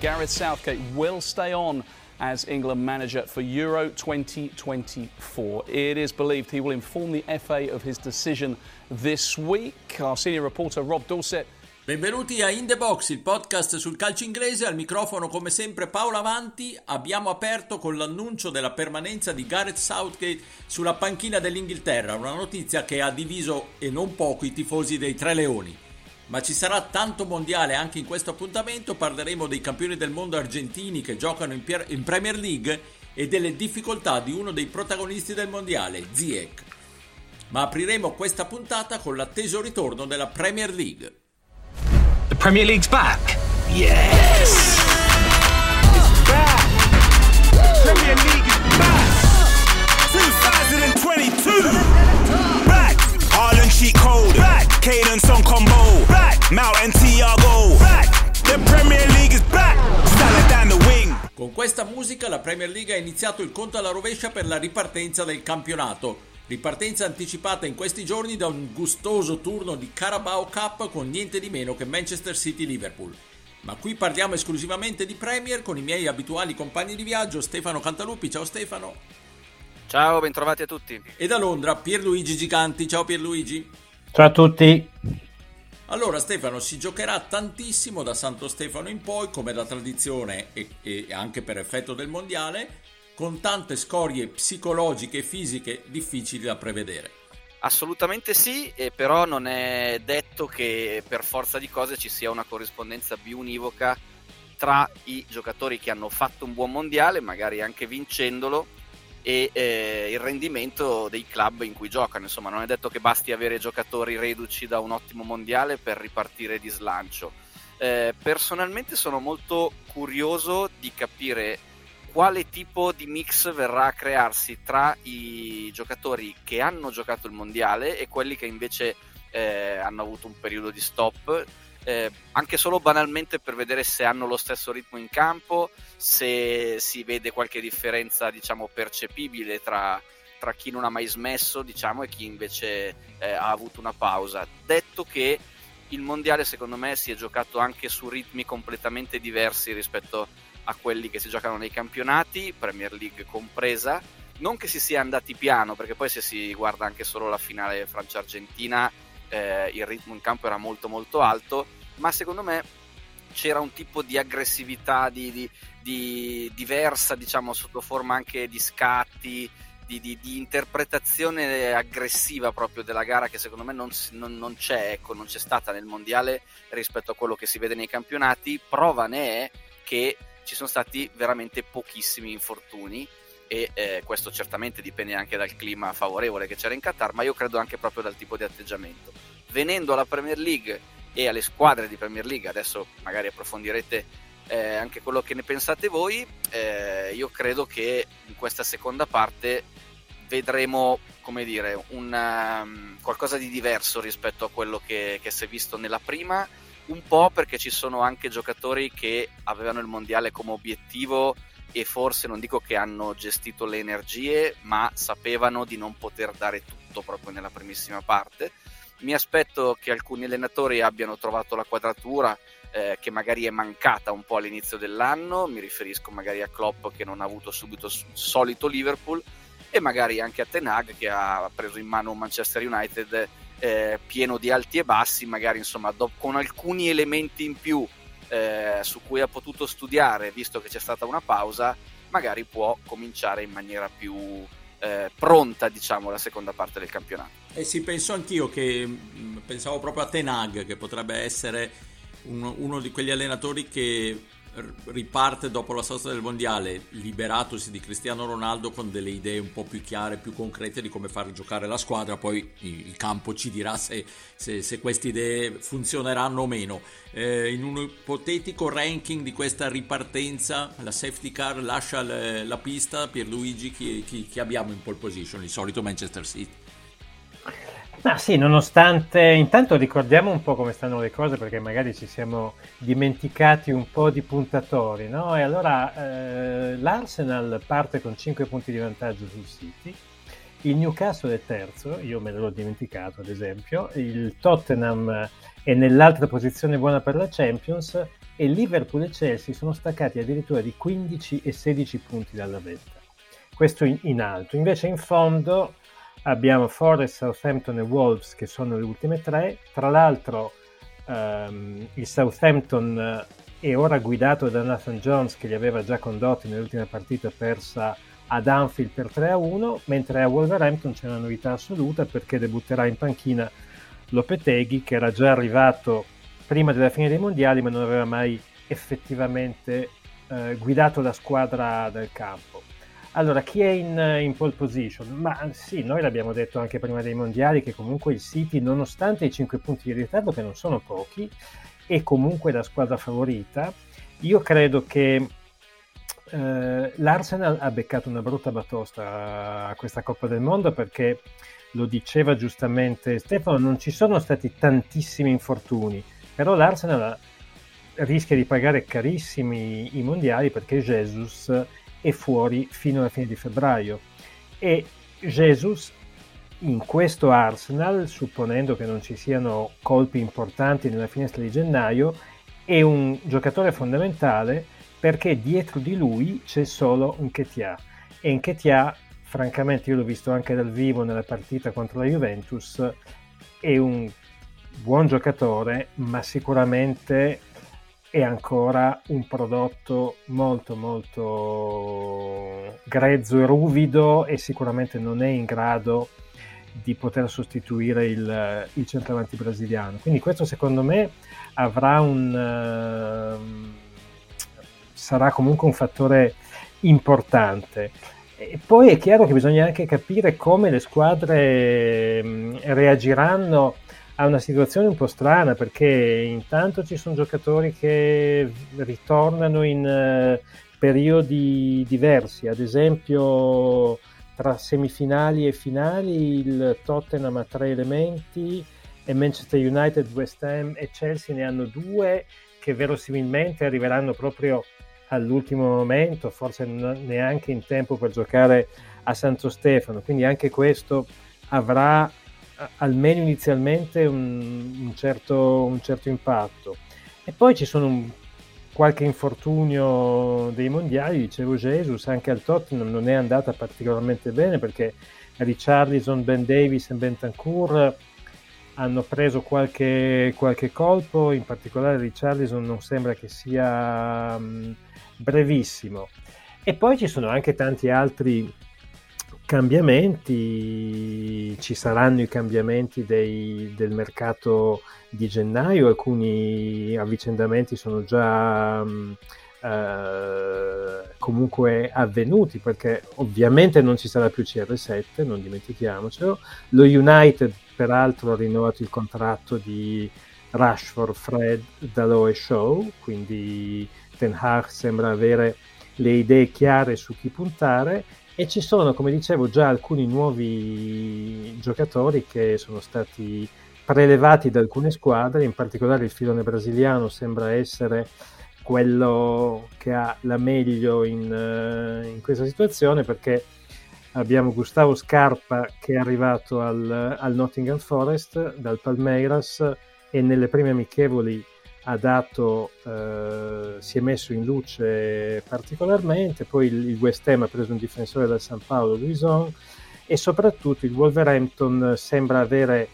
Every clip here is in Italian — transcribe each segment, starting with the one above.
Gareth Southgate will stay on as England manager for Euro 2024. It is believed he will inform the FA of his decision this week. Our senior reporter Rob Dorset Benvenuti a In The Box, il podcast sul calcio inglese. Al microfono, come sempre, Paolo Avanti. Abbiamo aperto con l'annuncio della permanenza di Gareth Southgate sulla panchina dell'Inghilterra, una notizia che ha diviso e non poco i tifosi dei Tre Leoni. Ma ci sarà tanto mondiale anche in questo appuntamento. Parleremo dei campioni del mondo argentini che giocano in, Pier- in Premier League e delle difficoltà di uno dei protagonisti del mondiale, Ziyech. Ma apriremo questa puntata con l'atteso ritorno della Premier League. The Premier League's back. Yes. Questa musica la Premier League ha iniziato il conto alla rovescia per la ripartenza del campionato. Ripartenza anticipata in questi giorni da un gustoso turno di Carabao Cup con niente di meno che Manchester City-Liverpool. Ma qui parliamo esclusivamente di Premier con i miei abituali compagni di viaggio Stefano Cantalupi, ciao Stefano. Ciao, bentrovati a tutti. E da Londra Pierluigi Giganti, ciao Pierluigi. Ciao a tutti. Allora Stefano, si giocherà tantissimo da Santo Stefano in poi, come da tradizione e, e anche per effetto del mondiale, con tante scorie psicologiche e fisiche difficili da prevedere. Assolutamente sì, però non è detto che per forza di cose ci sia una corrispondenza biunivoca tra i giocatori che hanno fatto un buon mondiale, magari anche vincendolo, e eh, il rendimento dei club in cui giocano. Insomma, non è detto che basti avere giocatori reduci da un ottimo mondiale per ripartire di slancio. Eh, personalmente sono molto curioso di capire quale tipo di mix verrà a crearsi tra i giocatori che hanno giocato il mondiale e quelli che invece eh, hanno avuto un periodo di stop. Eh, anche solo banalmente per vedere se hanno lo stesso ritmo in campo, se si vede qualche differenza, diciamo, percepibile tra, tra chi non ha mai smesso, diciamo, e chi invece eh, ha avuto una pausa. Detto che il mondiale, secondo me, si è giocato anche su ritmi completamente diversi rispetto a quelli che si giocano nei campionati, Premier League compresa. Non che si sia andati piano, perché poi se si guarda anche solo la finale Francia-Argentina, eh, il ritmo in campo era molto molto alto, ma secondo me c'era un tipo di aggressività di, di, di diversa, diciamo, sotto forma anche di scatti, di, di, di, interpretazione aggressiva proprio della gara che secondo me non, non, non, c'è, ecco, non c'è stata nel mondiale rispetto a quello che si vede nei campionati. Prova ne è che ci sono stati veramente pochissimi infortuni e eh, questo certamente dipende anche dal clima favorevole che c'era in Qatar, ma io credo anche proprio dal tipo di atteggiamento. Venendo alla Premier League e alle squadre di Premier League, adesso magari approfondirete eh, anche quello che ne pensate voi, eh, io credo che in questa seconda parte vedremo, come dire, una, um, qualcosa di diverso rispetto a quello che, che si è visto nella prima un po' perché ci sono anche giocatori che avevano il mondiale come obiettivo e forse non dico che hanno gestito le energie, ma sapevano di non poter dare tutto proprio nella primissima parte. Mi aspetto che alcuni allenatori abbiano trovato la quadratura eh, che magari è mancata un po' all'inizio dell'anno, mi riferisco magari a Klopp che non ha avuto subito il solito Liverpool e magari anche a Ten Hag che ha preso in mano un Manchester United eh, pieno di alti e bassi, magari insomma do- con alcuni elementi in più eh, su cui ha potuto studiare, visto che c'è stata una pausa, magari può cominciare in maniera più eh, pronta, diciamo, la seconda parte del campionato. Eh sì, penso anch'io che pensavo proprio a Tenag, che potrebbe essere uno, uno di quegli allenatori che riparte dopo la sosta del mondiale, liberatosi di Cristiano Ronaldo con delle idee un po' più chiare, più concrete di come far giocare la squadra, poi il campo ci dirà se, se, se queste idee funzioneranno o meno. Eh, in un ipotetico ranking di questa ripartenza, la safety car lascia le, la pista, Pierluigi chi, chi, chi abbiamo in pole position? Il solito Manchester City. Ma sì, nonostante intanto ricordiamo un po' come stanno le cose perché magari ci siamo dimenticati un po' di puntatori, no? E allora eh, l'Arsenal parte con 5 punti di vantaggio sul City, il Newcastle è terzo, io me l'ho dimenticato ad esempio, il Tottenham è nell'altra posizione buona per la Champions e Liverpool e Chelsea sono staccati addirittura di 15 e 16 punti dalla vetta. Questo in, in alto. Invece in fondo abbiamo Forest, Southampton e Wolves che sono le ultime tre. Tra l'altro ehm, il Southampton è ora guidato da Nathan Jones che li aveva già condotti nell'ultima partita persa ad Anfield per 3-1, mentre a Wolverhampton c'è una novità assoluta perché debutterà in panchina Lopeteghi che era già arrivato prima della fine dei mondiali ma non aveva mai effettivamente eh, guidato la squadra del campo. Allora, chi è in, in, pole position? Ma sì, noi l'abbiamo detto anche prima dei mondiali che comunque il City, nonostante i 5 punti di ritardo, che non sono pochi, è comunque la squadra favorita. Io credo che eh, l'Arsenal ha beccato una brutta batosta a questa Coppa del Mondo perché lo diceva giustamente Stefano, non ci sono stati tantissimi infortuni, però l'Arsenal rischia di pagare carissimi i mondiali perché Jesus è fuori fino alla fine di febbraio. E Jesus in questo Arsenal, supponendo che non ci siano colpi importanti nella finestra di gennaio, è un giocatore fondamentale perché dietro di lui c'è solo un Ketia. E in Ketia, francamente io l'ho visto anche dal vivo nella partita contro la Juventus, è un buon giocatore, ma sicuramente è ancora un prodotto molto molto grezzo e ruvido e sicuramente non è in grado di poter sostituire il, il centravanti brasiliano. Quindi questo secondo me avrà un uh, sarà comunque un fattore importante. E poi è chiaro che bisogna anche capire come le squadre mh, reagiranno ha una situazione un po' strana perché intanto ci sono giocatori che ritornano in uh, periodi diversi, ad esempio tra semifinali e finali il Tottenham ha tre elementi e Manchester United, West Ham e Chelsea ne hanno due che verosimilmente arriveranno proprio all'ultimo momento, forse neanche in tempo per giocare a Santo Stefano, quindi anche questo avrà almeno inizialmente un, un, certo, un, certo, impatto. E poi ci sono un, qualche infortunio dei mondiali, dicevo Jesus, anche al Tottenham non è andata particolarmente bene perché Richarlison, Ben Davis e Bentancur hanno preso qualche, qualche colpo, in particolare Richarlison non sembra che sia um, brevissimo. E poi ci sono anche tanti altri cambiamenti, ci saranno i cambiamenti dei, del mercato di gennaio, alcuni avvicendamenti sono già uh, comunque avvenuti perché ovviamente non ci sarà più CR7, non dimentichiamocelo. Lo United peraltro ha rinnovato il contratto di Rashford, Fred, Dalot e Show, quindi Ten Hag sembra avere le idee chiare su chi puntare e ci sono, come dicevo, già alcuni nuovi giocatori che sono stati prelevati da alcune squadre, in particolare il filone brasiliano sembra essere quello che ha la meglio in, eh, in questa situazione perché abbiamo Gustavo Scarpa che è arrivato al, al Nottingham Forest dal Palmeiras e nelle prime amichevoli ha dato, eh, si è messo in luce particolarmente, poi il, il, West Ham ha preso un difensore dal San Paolo, Luison, e soprattutto il Wolverhampton sembra avere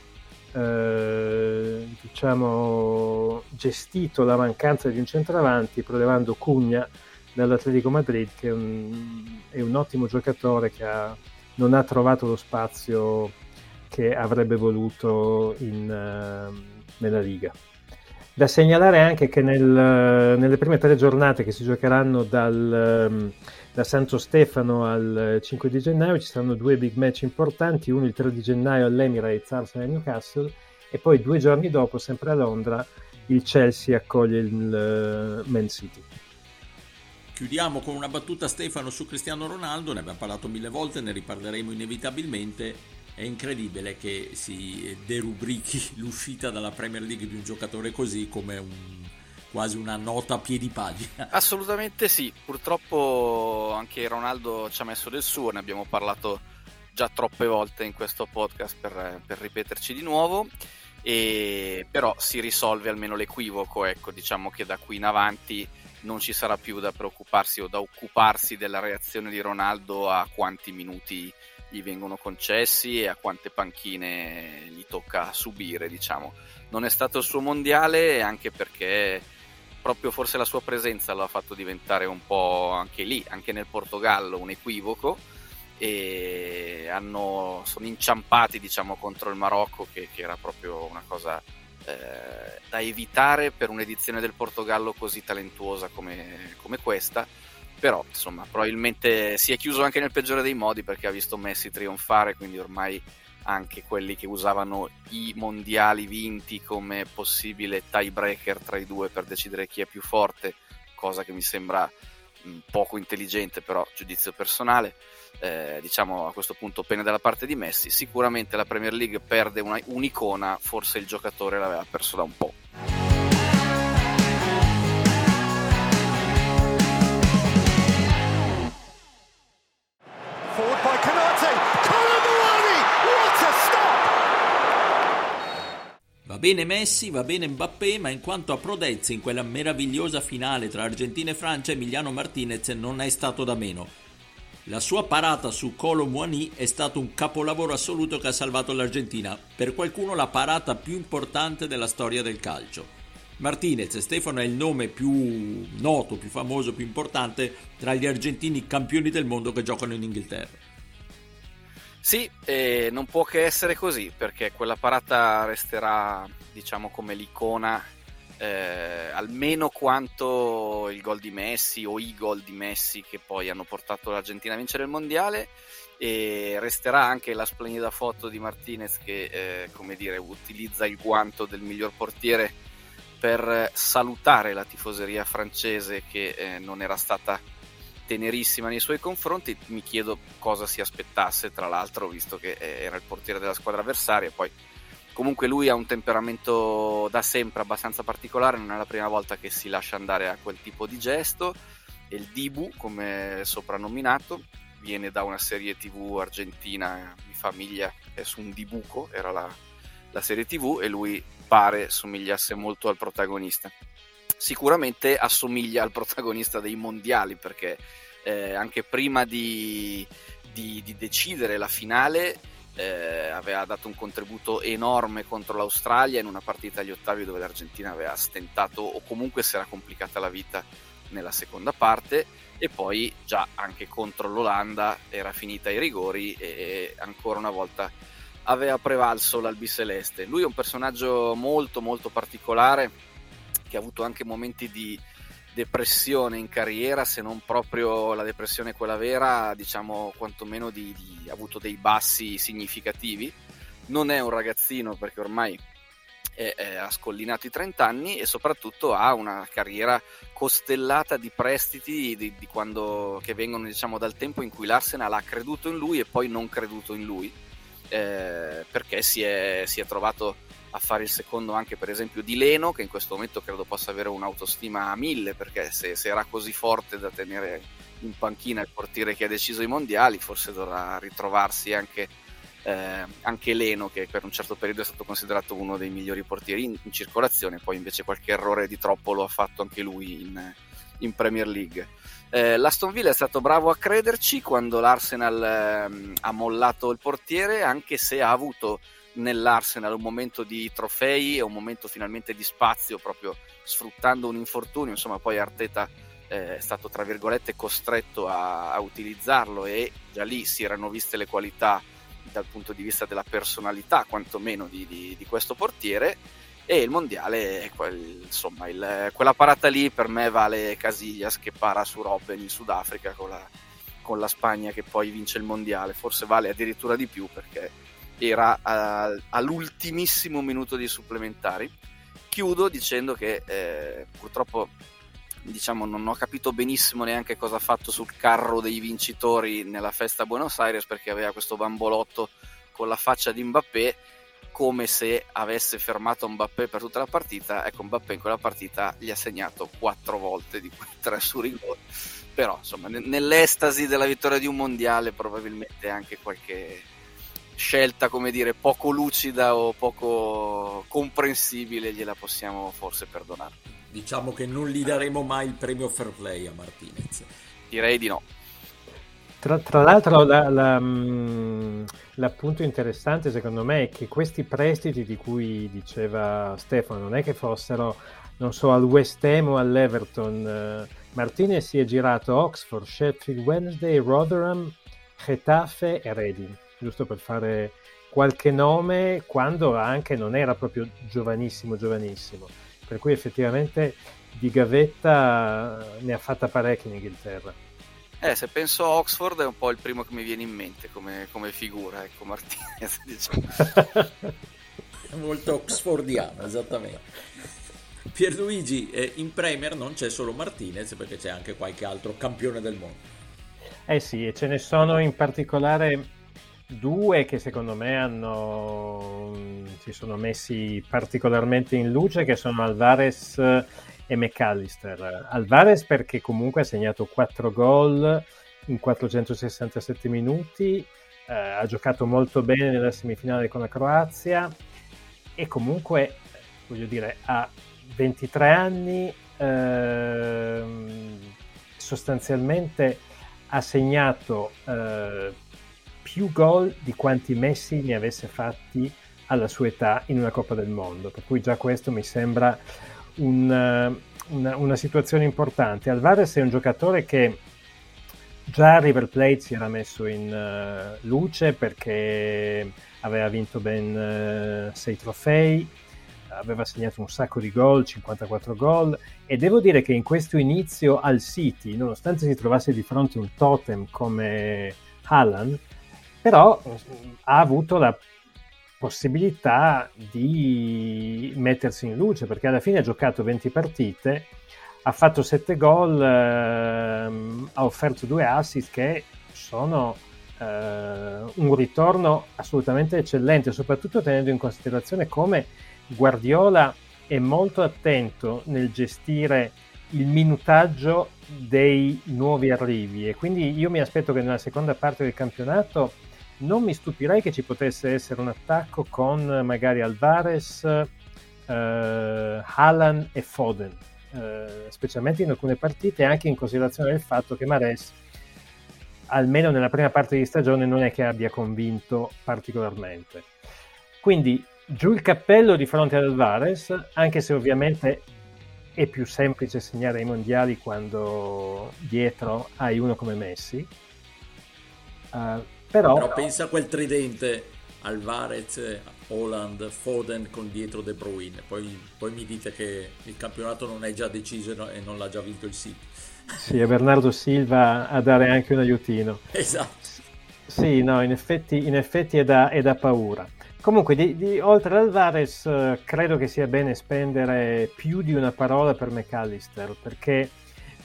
eh, diciamo, gestito la mancanza di un centravanti prelevando Cugna dall'Atletico Madrid che è un, è un ottimo giocatore che ha, non ha trovato lo spazio che avrebbe voluto in, uh, nella Liga. Da segnalare anche che nel, nelle prime tre giornate che si giocheranno dal, ehm, da Santo Stefano al 5 di gennaio ci saranno due big match importanti, uno il 3 di gennaio all'Emirates, Arsenal Newcastle e poi due giorni dopo, sempre a Londra, il Chelsea accoglie il uh, Man City. Chiudiamo con una battuta Stefano su Cristiano Ronaldo, ne abbiamo parlato mille volte, ne riparleremo inevitabilmente è incredibile che si derubrichi l'uscita dalla Premier League di un giocatore così come un, quasi una nota a piedi pagina. Assolutamente sì, purtroppo anche Ronaldo ci ha messo del suo, ne abbiamo parlato già troppe volte in questo podcast per, per ripeterci di nuovo. e però si risolve almeno l'equivoco, ecco, diciamo che da qui in avanti non ci sarà più da preoccuparsi o da occuparsi della reazione di Ronaldo a quanti minuti gli vengono concessi e a quante panchine gli tocca subire, diciamo. Non è stato il suo mondiale anche perché proprio forse la sua presenza lo ha fatto diventare un po' anche lì, anche nel Portogallo, un equivoco e hanno, sono inciampati diciamo contro il Marocco che, che era proprio una cosa eh, da evitare per un'edizione del Portogallo così talentuosa come, come questa però insomma probabilmente si è chiuso anche nel peggiore dei modi perché ha visto Messi trionfare quindi ormai anche quelli che usavano i mondiali vinti come possibile tiebreaker tra i due per decidere chi è più forte, cosa che mi sembra poco intelligente, però giudizio personale. Eh, diciamo a questo punto pene dalla parte di Messi. Sicuramente la Premier League perde una, un'icona, forse il giocatore l'aveva perso da un po'. Bene Messi, va bene Mbappé, ma in quanto a prodezza in quella meravigliosa finale tra Argentina e Francia, Emiliano Martinez non è stato da meno. La sua parata su Colo Muani è stato un capolavoro assoluto che ha salvato l'Argentina, per qualcuno la parata più importante della storia del calcio. Martinez, Stefano è il nome più noto, più famoso, più importante tra gli argentini campioni del mondo che giocano in Inghilterra. Sì, eh, non può che essere così perché quella parata resterà, diciamo, come l'icona eh, almeno quanto il gol di Messi o i gol di Messi che poi hanno portato l'Argentina a vincere il mondiale e resterà anche la splendida foto di Martinez che, eh, come dire, utilizza il guanto del miglior portiere per salutare la tifoseria francese che eh, non era stata tenerissima nei suoi confronti. Mi chiedo cosa si aspettasse, tra l'altro, visto che eh, era il portiere della squadra avversaria. Poi, comunque, lui ha un temperamento da sempre abbastanza particolare. Non è la prima volta che si lascia andare a quel tipo di gesto. E il Dibu, come soprannominato, viene da una serie tv argentina di famiglia, è su un Dibuco, era la, la serie tv, e lui pare somigliasse molto al protagonista sicuramente assomiglia al protagonista dei mondiali perché eh, anche prima di, di, di, decidere la finale eh, aveva dato un contributo enorme contro l'Australia in una partita agli ottavi dove l'Argentina aveva stentato o comunque si era complicata la vita nella seconda parte e poi già anche contro l'Olanda era finita ai rigori e ancora una volta aveva prevalso l'albiceleste. Lui è un personaggio molto molto particolare che ha avuto anche momenti di depressione in carriera, se non proprio la depressione quella vera, diciamo quantomeno di, di, ha avuto dei bassi significativi. Non è un ragazzino perché ormai è, è, ha scollinato i 30 anni e soprattutto ha una carriera costellata di prestiti di, di quando, che vengono diciamo, dal tempo in cui l'Arsenal ha creduto in lui e poi non creduto in lui. Eh, perché si è, si è trovato a fare il secondo anche per esempio di Leno che in questo momento credo possa avere un'autostima a mille perché se, se era così forte da tenere in panchina il portiere che ha deciso i mondiali forse dovrà ritrovarsi anche, eh, anche Leno che per un certo periodo è stato considerato uno dei migliori portieri in, in circolazione poi invece qualche errore di troppo lo ha fatto anche lui in, in Premier League. Eh, L'Aston Villa è stato bravo a crederci quando l'Arsenal eh, ha mollato il portiere anche se ha avuto nell'Arsenal un momento di trofei e un momento finalmente di spazio proprio sfruttando un infortunio. Insomma poi Arteta eh, è stato tra virgolette costretto a, a, utilizzarlo e già lì si erano viste le qualità dal punto di vista della personalità quantomeno di, di, di questo portiere. E il mondiale quel, insomma il, quella parata lì per me vale Casillas che para su Robben in Sudafrica con la, con la Spagna che poi vince il mondiale. Forse vale addirittura di più perché era uh, all'ultimissimo minuto di supplementari. Chiudo dicendo che eh, purtroppo diciamo, non ho capito benissimo neanche cosa ha fatto sul carro dei vincitori nella festa a Buenos Aires perché aveva questo bambolotto con la faccia di Mbappé come se avesse fermato Mbappé per tutta la partita ecco Mbappé in quella partita gli ha segnato quattro volte di cui tre su rigore però insomma nell'estasi della vittoria di un mondiale probabilmente anche qualche scelta, come dire, poco lucida o poco comprensibile, gliela possiamo forse perdonare. Diciamo che non gli daremo mai il premio fair play a Martinez. Direi di no. Tra, tra l'altro la, la, mm, l'appunto interessante secondo me è che questi prestiti di cui diceva Stefano non è che fossero, non so, al West Ham o all'Everton. Martinez si è girato Oxford, Sheffield Wednesday, Rotherham, Getafe e Reading, giusto per fare qualche nome quando anche non era proprio giovanissimo, giovanissimo. Per cui effettivamente di gavetta ne ha fatta parecchia in Inghilterra. Eh, se penso a Oxford è un po' il primo che mi viene in mente come, come figura, ecco Martinez, diciamo. Molto oxfordiano, esattamente. Pierluigi, eh, in Premier non c'è solo Martinez perché c'è anche qualche altro campione del mondo. Eh sì, e ce ne sono in particolare due che secondo me hanno, si sono messi particolarmente in luce, che sono Alvarez e McAllister. Alvarez perché comunque ha segnato 4 gol in 467 minuti, eh, ha giocato molto bene nella semifinale con la Croazia e comunque, voglio dire, ha 23 anni, eh, sostanzialmente ha segnato eh, più gol di quanti Messi ne avesse fatti alla sua età in una Coppa del Mondo, per cui già questo mi sembra un, una, una, situazione importante. Alvarez è un giocatore che già a River Plate si era messo in uh, luce perché aveva vinto ben 6 uh, trofei, aveva segnato un sacco di gol, 54 gol, e devo dire che in questo inizio al City, nonostante si trovasse di fronte un totem come Haaland, però ha avuto la possibilità di mettersi in luce perché alla fine ha giocato 20 partite, ha fatto 7 gol, ehm, ha offerto 2 assist che sono eh, un ritorno assolutamente eccellente, soprattutto tenendo in considerazione come Guardiola è molto attento nel gestire il minutaggio dei nuovi arrivi. E quindi io mi aspetto che nella seconda parte del campionato non mi stupirei che ci potesse essere un attacco con magari Alvarez, eh, Haaland e Foden, eh, specialmente in alcune partite, anche in considerazione del fatto che Mares, almeno nella prima parte di stagione, non è che abbia convinto particolarmente. Quindi giù il cappello di fronte ad Alvarez, anche se ovviamente è più semplice segnare ai mondiali quando dietro hai uno come Messi. Uh, però, però pensa a quel tridente Alvarez, Holland, Foden con dietro De Bruyne. Poi, poi, mi dite che il campionato non è già deciso e non l'ha già vinto il City. Sì, è Bernardo Silva a dare anche un aiutino. Esatto. Sì, no, in effetti, in effetti è, da, è, da, paura. Comunque, di, di, oltre ad Alvarez, eh, credo che sia bene spendere più di una parola per McAllister, perché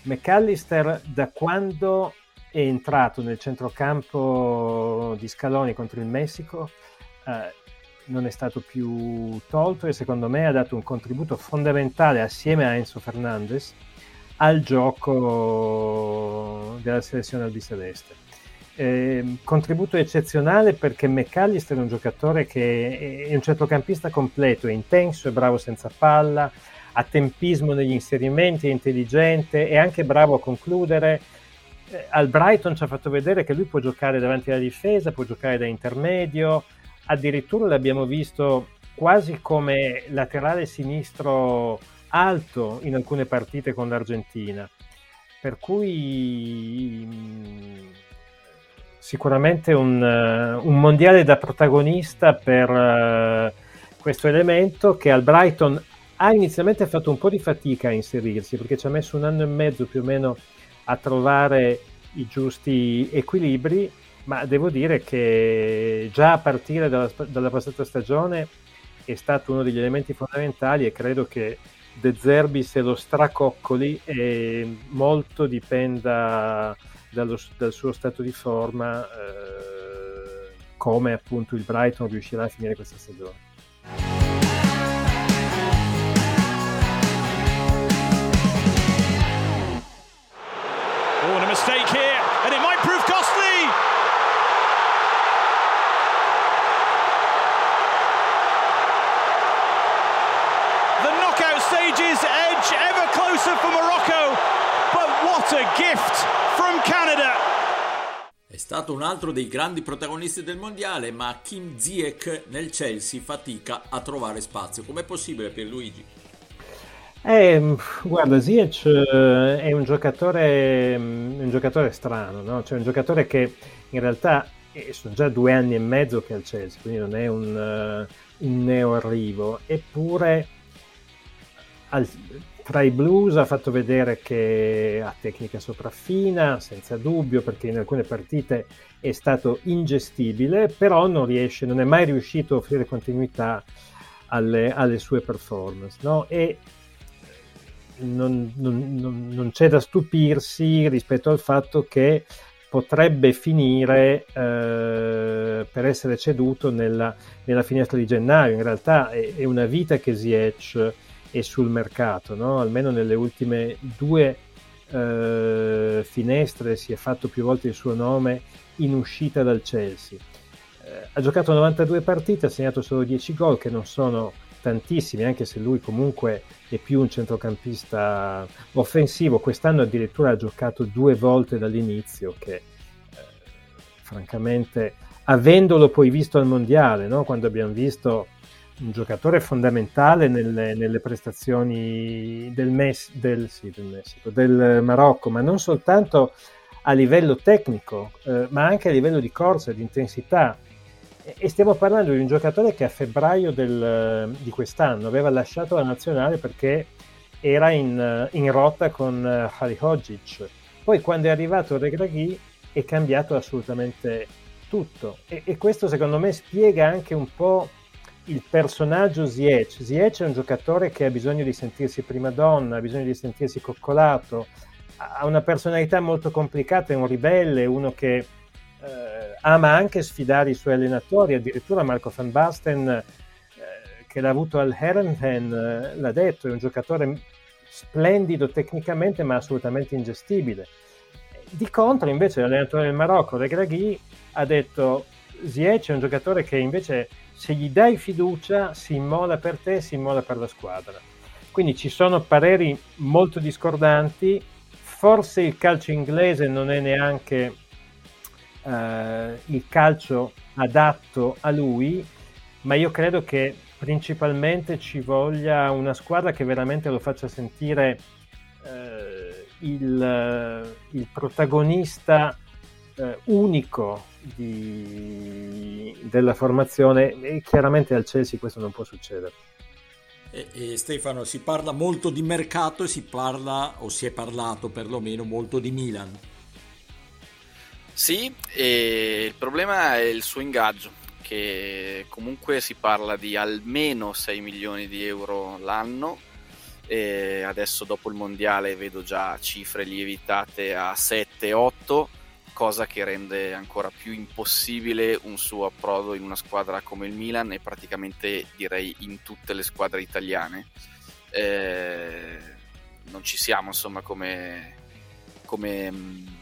McAllister da quando è entrato nel centrocampo di Scaloni contro il Messico, eh, non è stato più tolto e secondo me ha dato un contributo fondamentale assieme a Enzo Fernandez al gioco della selezione albiceleste. Eh, contributo eccezionale perché McAllister è un giocatore che è un centrocampista completo, è intenso, è bravo senza palla, ha tempismo negli inserimenti, è intelligente, è anche bravo a concludere, al Brighton ci ha fatto vedere che lui può giocare davanti alla difesa, può giocare da intermedio, addirittura l'abbiamo visto quasi come laterale sinistro alto in alcune partite con l'Argentina. Per cui mm, sicuramente un, un mondiale da protagonista per uh, questo elemento che al Brighton ha inizialmente fatto un po' di fatica a inserirsi perché ci ha messo un anno e mezzo più o meno a trovare i giusti equilibri, ma devo dire che già a partire dalla, dalla passata stagione è stato uno degli elementi fondamentali e credo che De Zerbi se lo stracoccoli e molto dipenda dallo, dal suo stato di forma eh, come appunto il Brighton riuscirà a finire questa stagione. mistake here, and it might prove costly. The knockout stages edge ever closer for Morocco, but what a gift from Canada. È stato un altro dei grandi protagonisti del mondiale, ma Kim Ziek nel Chelsea fatica a trovare spazio. Com'è possibile per Luigi? Eh, guarda, Ziyech eh, è un giocatore, mm, un giocatore strano, no? cioè un giocatore che in realtà eh, sono già due anni e mezzo che è al Chelsea, quindi non è un, uh, un neo-arrivo, eppure al, tra i blues ha fatto vedere che ha tecnica sopraffina, senza dubbio, perché in alcune partite è stato ingestibile, però non riesce, non è mai riuscito a offrire continuità alle, alle sue performance. No? E non, non, non, c'è da stupirsi rispetto al fatto che potrebbe finire eh, per essere ceduto nella, nella, finestra di gennaio. In realtà è, è una vita che Ziyech è sul mercato, no? almeno nelle ultime due eh, finestre si è fatto più volte il suo nome in uscita dal Chelsea. Eh, ha giocato 92 partite, ha segnato solo 10 gol, che non sono tantissimi, anche se lui comunque è più un centrocampista offensivo. Quest'anno addirittura ha giocato due volte dall'inizio, che eh, francamente, avendolo poi visto al mondiale, no? quando abbiamo visto un giocatore fondamentale nelle, nelle prestazioni del, Mes- del, sì, del, Messico, del Marocco, ma non soltanto a livello tecnico, eh, ma anche a livello di corsa, di intensità e stiamo parlando di un giocatore che a febbraio del, di quest'anno aveva lasciato la nazionale perché era in, in rotta con Harry Hodzic. Poi quando è arrivato Regraghi è cambiato assolutamente tutto e, e, questo secondo me spiega anche un po' il personaggio Ziyech. Ziyech è un giocatore che ha bisogno di sentirsi prima donna, ha bisogno di sentirsi coccolato, ha una personalità molto complicata, è un ribelle, uno che eh, ama anche sfidare i suoi allenatori, addirittura Marco van Basten, eh, che l'ha avuto al Herenhen, eh, l'ha detto, è un giocatore splendido tecnicamente ma assolutamente ingestibile. Di contro invece l'allenatore del Marocco, Regragui, ha detto Ziyech è un giocatore che invece se gli dai fiducia si immola per te, si immola per la squadra. Quindi ci sono pareri molto discordanti, forse il calcio inglese non è neanche eh, il calcio adatto a lui, ma io credo che principalmente ci voglia una squadra che veramente lo faccia sentire eh, il, il, protagonista eh, unico di, della formazione e chiaramente al Chelsea questo non può succedere. E, e Stefano, si parla molto di mercato e si parla, o si è parlato perlomeno, molto di Milan. Sì, il problema è il suo ingaggio, che comunque si parla di almeno 6 milioni di euro l'anno. E adesso dopo il mondiale vedo già cifre lievitate a 7-8, cosa che rende ancora più impossibile un suo approdo in una squadra come il Milan e praticamente direi in tutte le squadre italiane. Eh, non ci siamo insomma come, come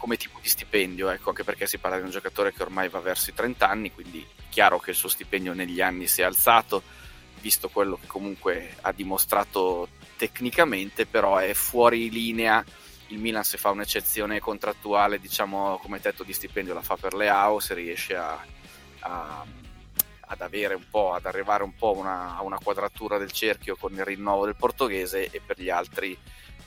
come tipo di stipendio, ecco, anche perché si parla di un giocatore che ormai va verso i 30 anni, quindi è chiaro che il suo stipendio negli anni si è alzato, visto quello che comunque ha dimostrato tecnicamente, però è fuori linea. Il Milan se fa un'eccezione contrattuale, diciamo come tetto di stipendio la fa per le AO, se riesce a, a, ad avere un po', ad arrivare un po' una, a una quadratura del cerchio con il rinnovo del portoghese e per gli altri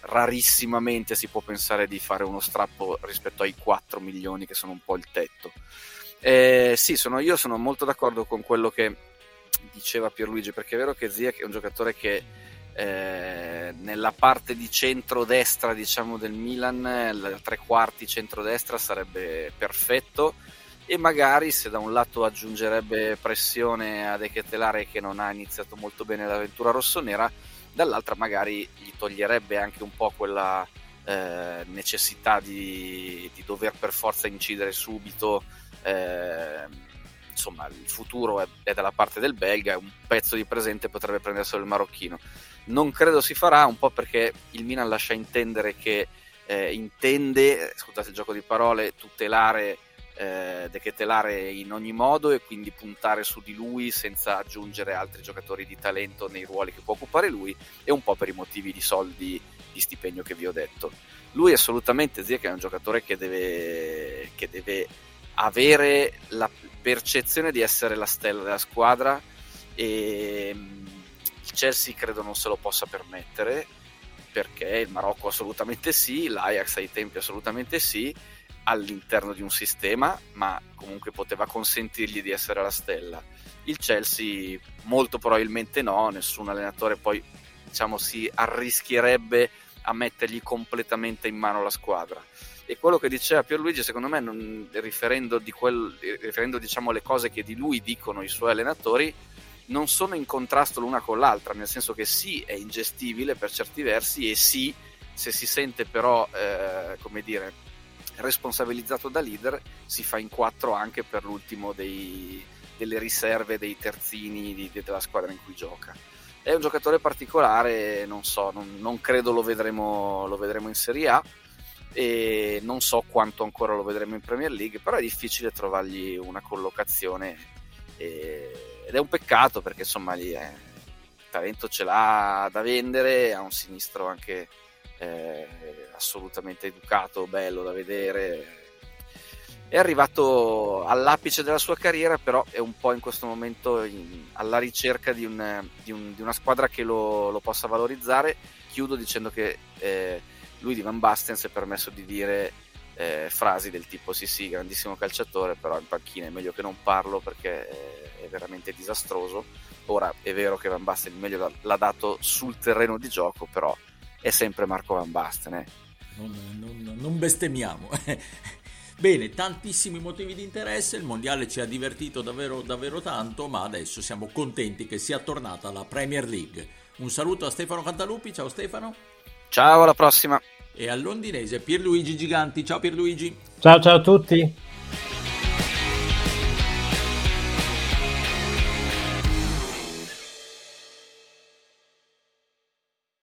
rarissimamente si può pensare di fare uno strappo rispetto ai 4 milioni che sono un po' il tetto. Eh, sì, sono, io sono molto d'accordo con quello che diceva Pierluigi, perché è vero che Zia è un giocatore che eh, nella parte di centro-destra diciamo, del Milan, la tre quarti centro-destra sarebbe perfetto e magari se da un lato aggiungerebbe pressione a De Ketelare che non ha iniziato molto bene l'avventura rossonera, dall'altra magari gli toglierebbe anche un po' quella eh, necessità di, di, dover per forza incidere subito. Eh, insomma, il futuro è, è, dalla parte del belga, un pezzo di presente potrebbe prenderselo il marocchino. Non credo si farà, un po' perché il Milan lascia intendere che eh, intende, scusate il gioco di parole, tutelare eh, dechetelare in ogni modo e quindi puntare su di lui senza aggiungere altri giocatori di talento nei ruoli che può occupare lui e un po' per i motivi di soldi di stipendio che vi ho detto. Lui assolutamente Zia che è un giocatore che deve, che deve avere la percezione di essere la stella della squadra e mm, il Chelsea credo non se lo possa permettere perché il Marocco assolutamente sì, l'Ajax ai tempi assolutamente sì, all'interno di un sistema, ma comunque poteva consentirgli di essere la stella. Il Chelsea molto probabilmente no, nessun allenatore poi diciamo si arrischierebbe a mettergli completamente in mano la squadra. E quello che diceva Pierluigi, secondo me, non, riferendo, di quel, riferendo diciamo, le cose che di lui dicono i suoi allenatori, non sono in contrasto l'una con l'altra, nel senso che sì, è ingestibile per certi versi e sì, se si sente però, eh, come dire, responsabilizzato da leader, si fa in quattro anche per l'ultimo dei, delle riserve dei terzini di, della squadra in cui gioca. È un giocatore particolare, non so, non, non credo lo vedremo, lo vedremo in Serie A e non so quanto ancora lo vedremo in Premier League, però è difficile trovargli una collocazione e, ed è un peccato perché insomma lì è, il talento ce l'ha da vendere, ha un sinistro anche eh, assolutamente educato, bello da vedere. È arrivato all'apice della sua carriera, però è un po' in questo momento in, alla ricerca di, un, di, un, di, una squadra che lo, lo, possa valorizzare. Chiudo dicendo che eh, lui di Van Basten si è permesso di dire eh, frasi del tipo sì sì, grandissimo calciatore, però in panchina è meglio che non parlo perché è, veramente disastroso. Ora è vero che Van Basten meglio l'ha dato sul terreno di gioco, però è sempre Marco Van Basten. Eh. Non, non, non bestemmiamo. Bene, tantissimi motivi di interesse, il mondiale ci ha divertito davvero, davvero tanto, ma adesso siamo contenti che sia tornata la Premier League. Un saluto a Stefano Cantalupi, ciao Stefano. Ciao, alla prossima. E al londinese Pierluigi Giganti, ciao Pierluigi. Ciao ciao a tutti.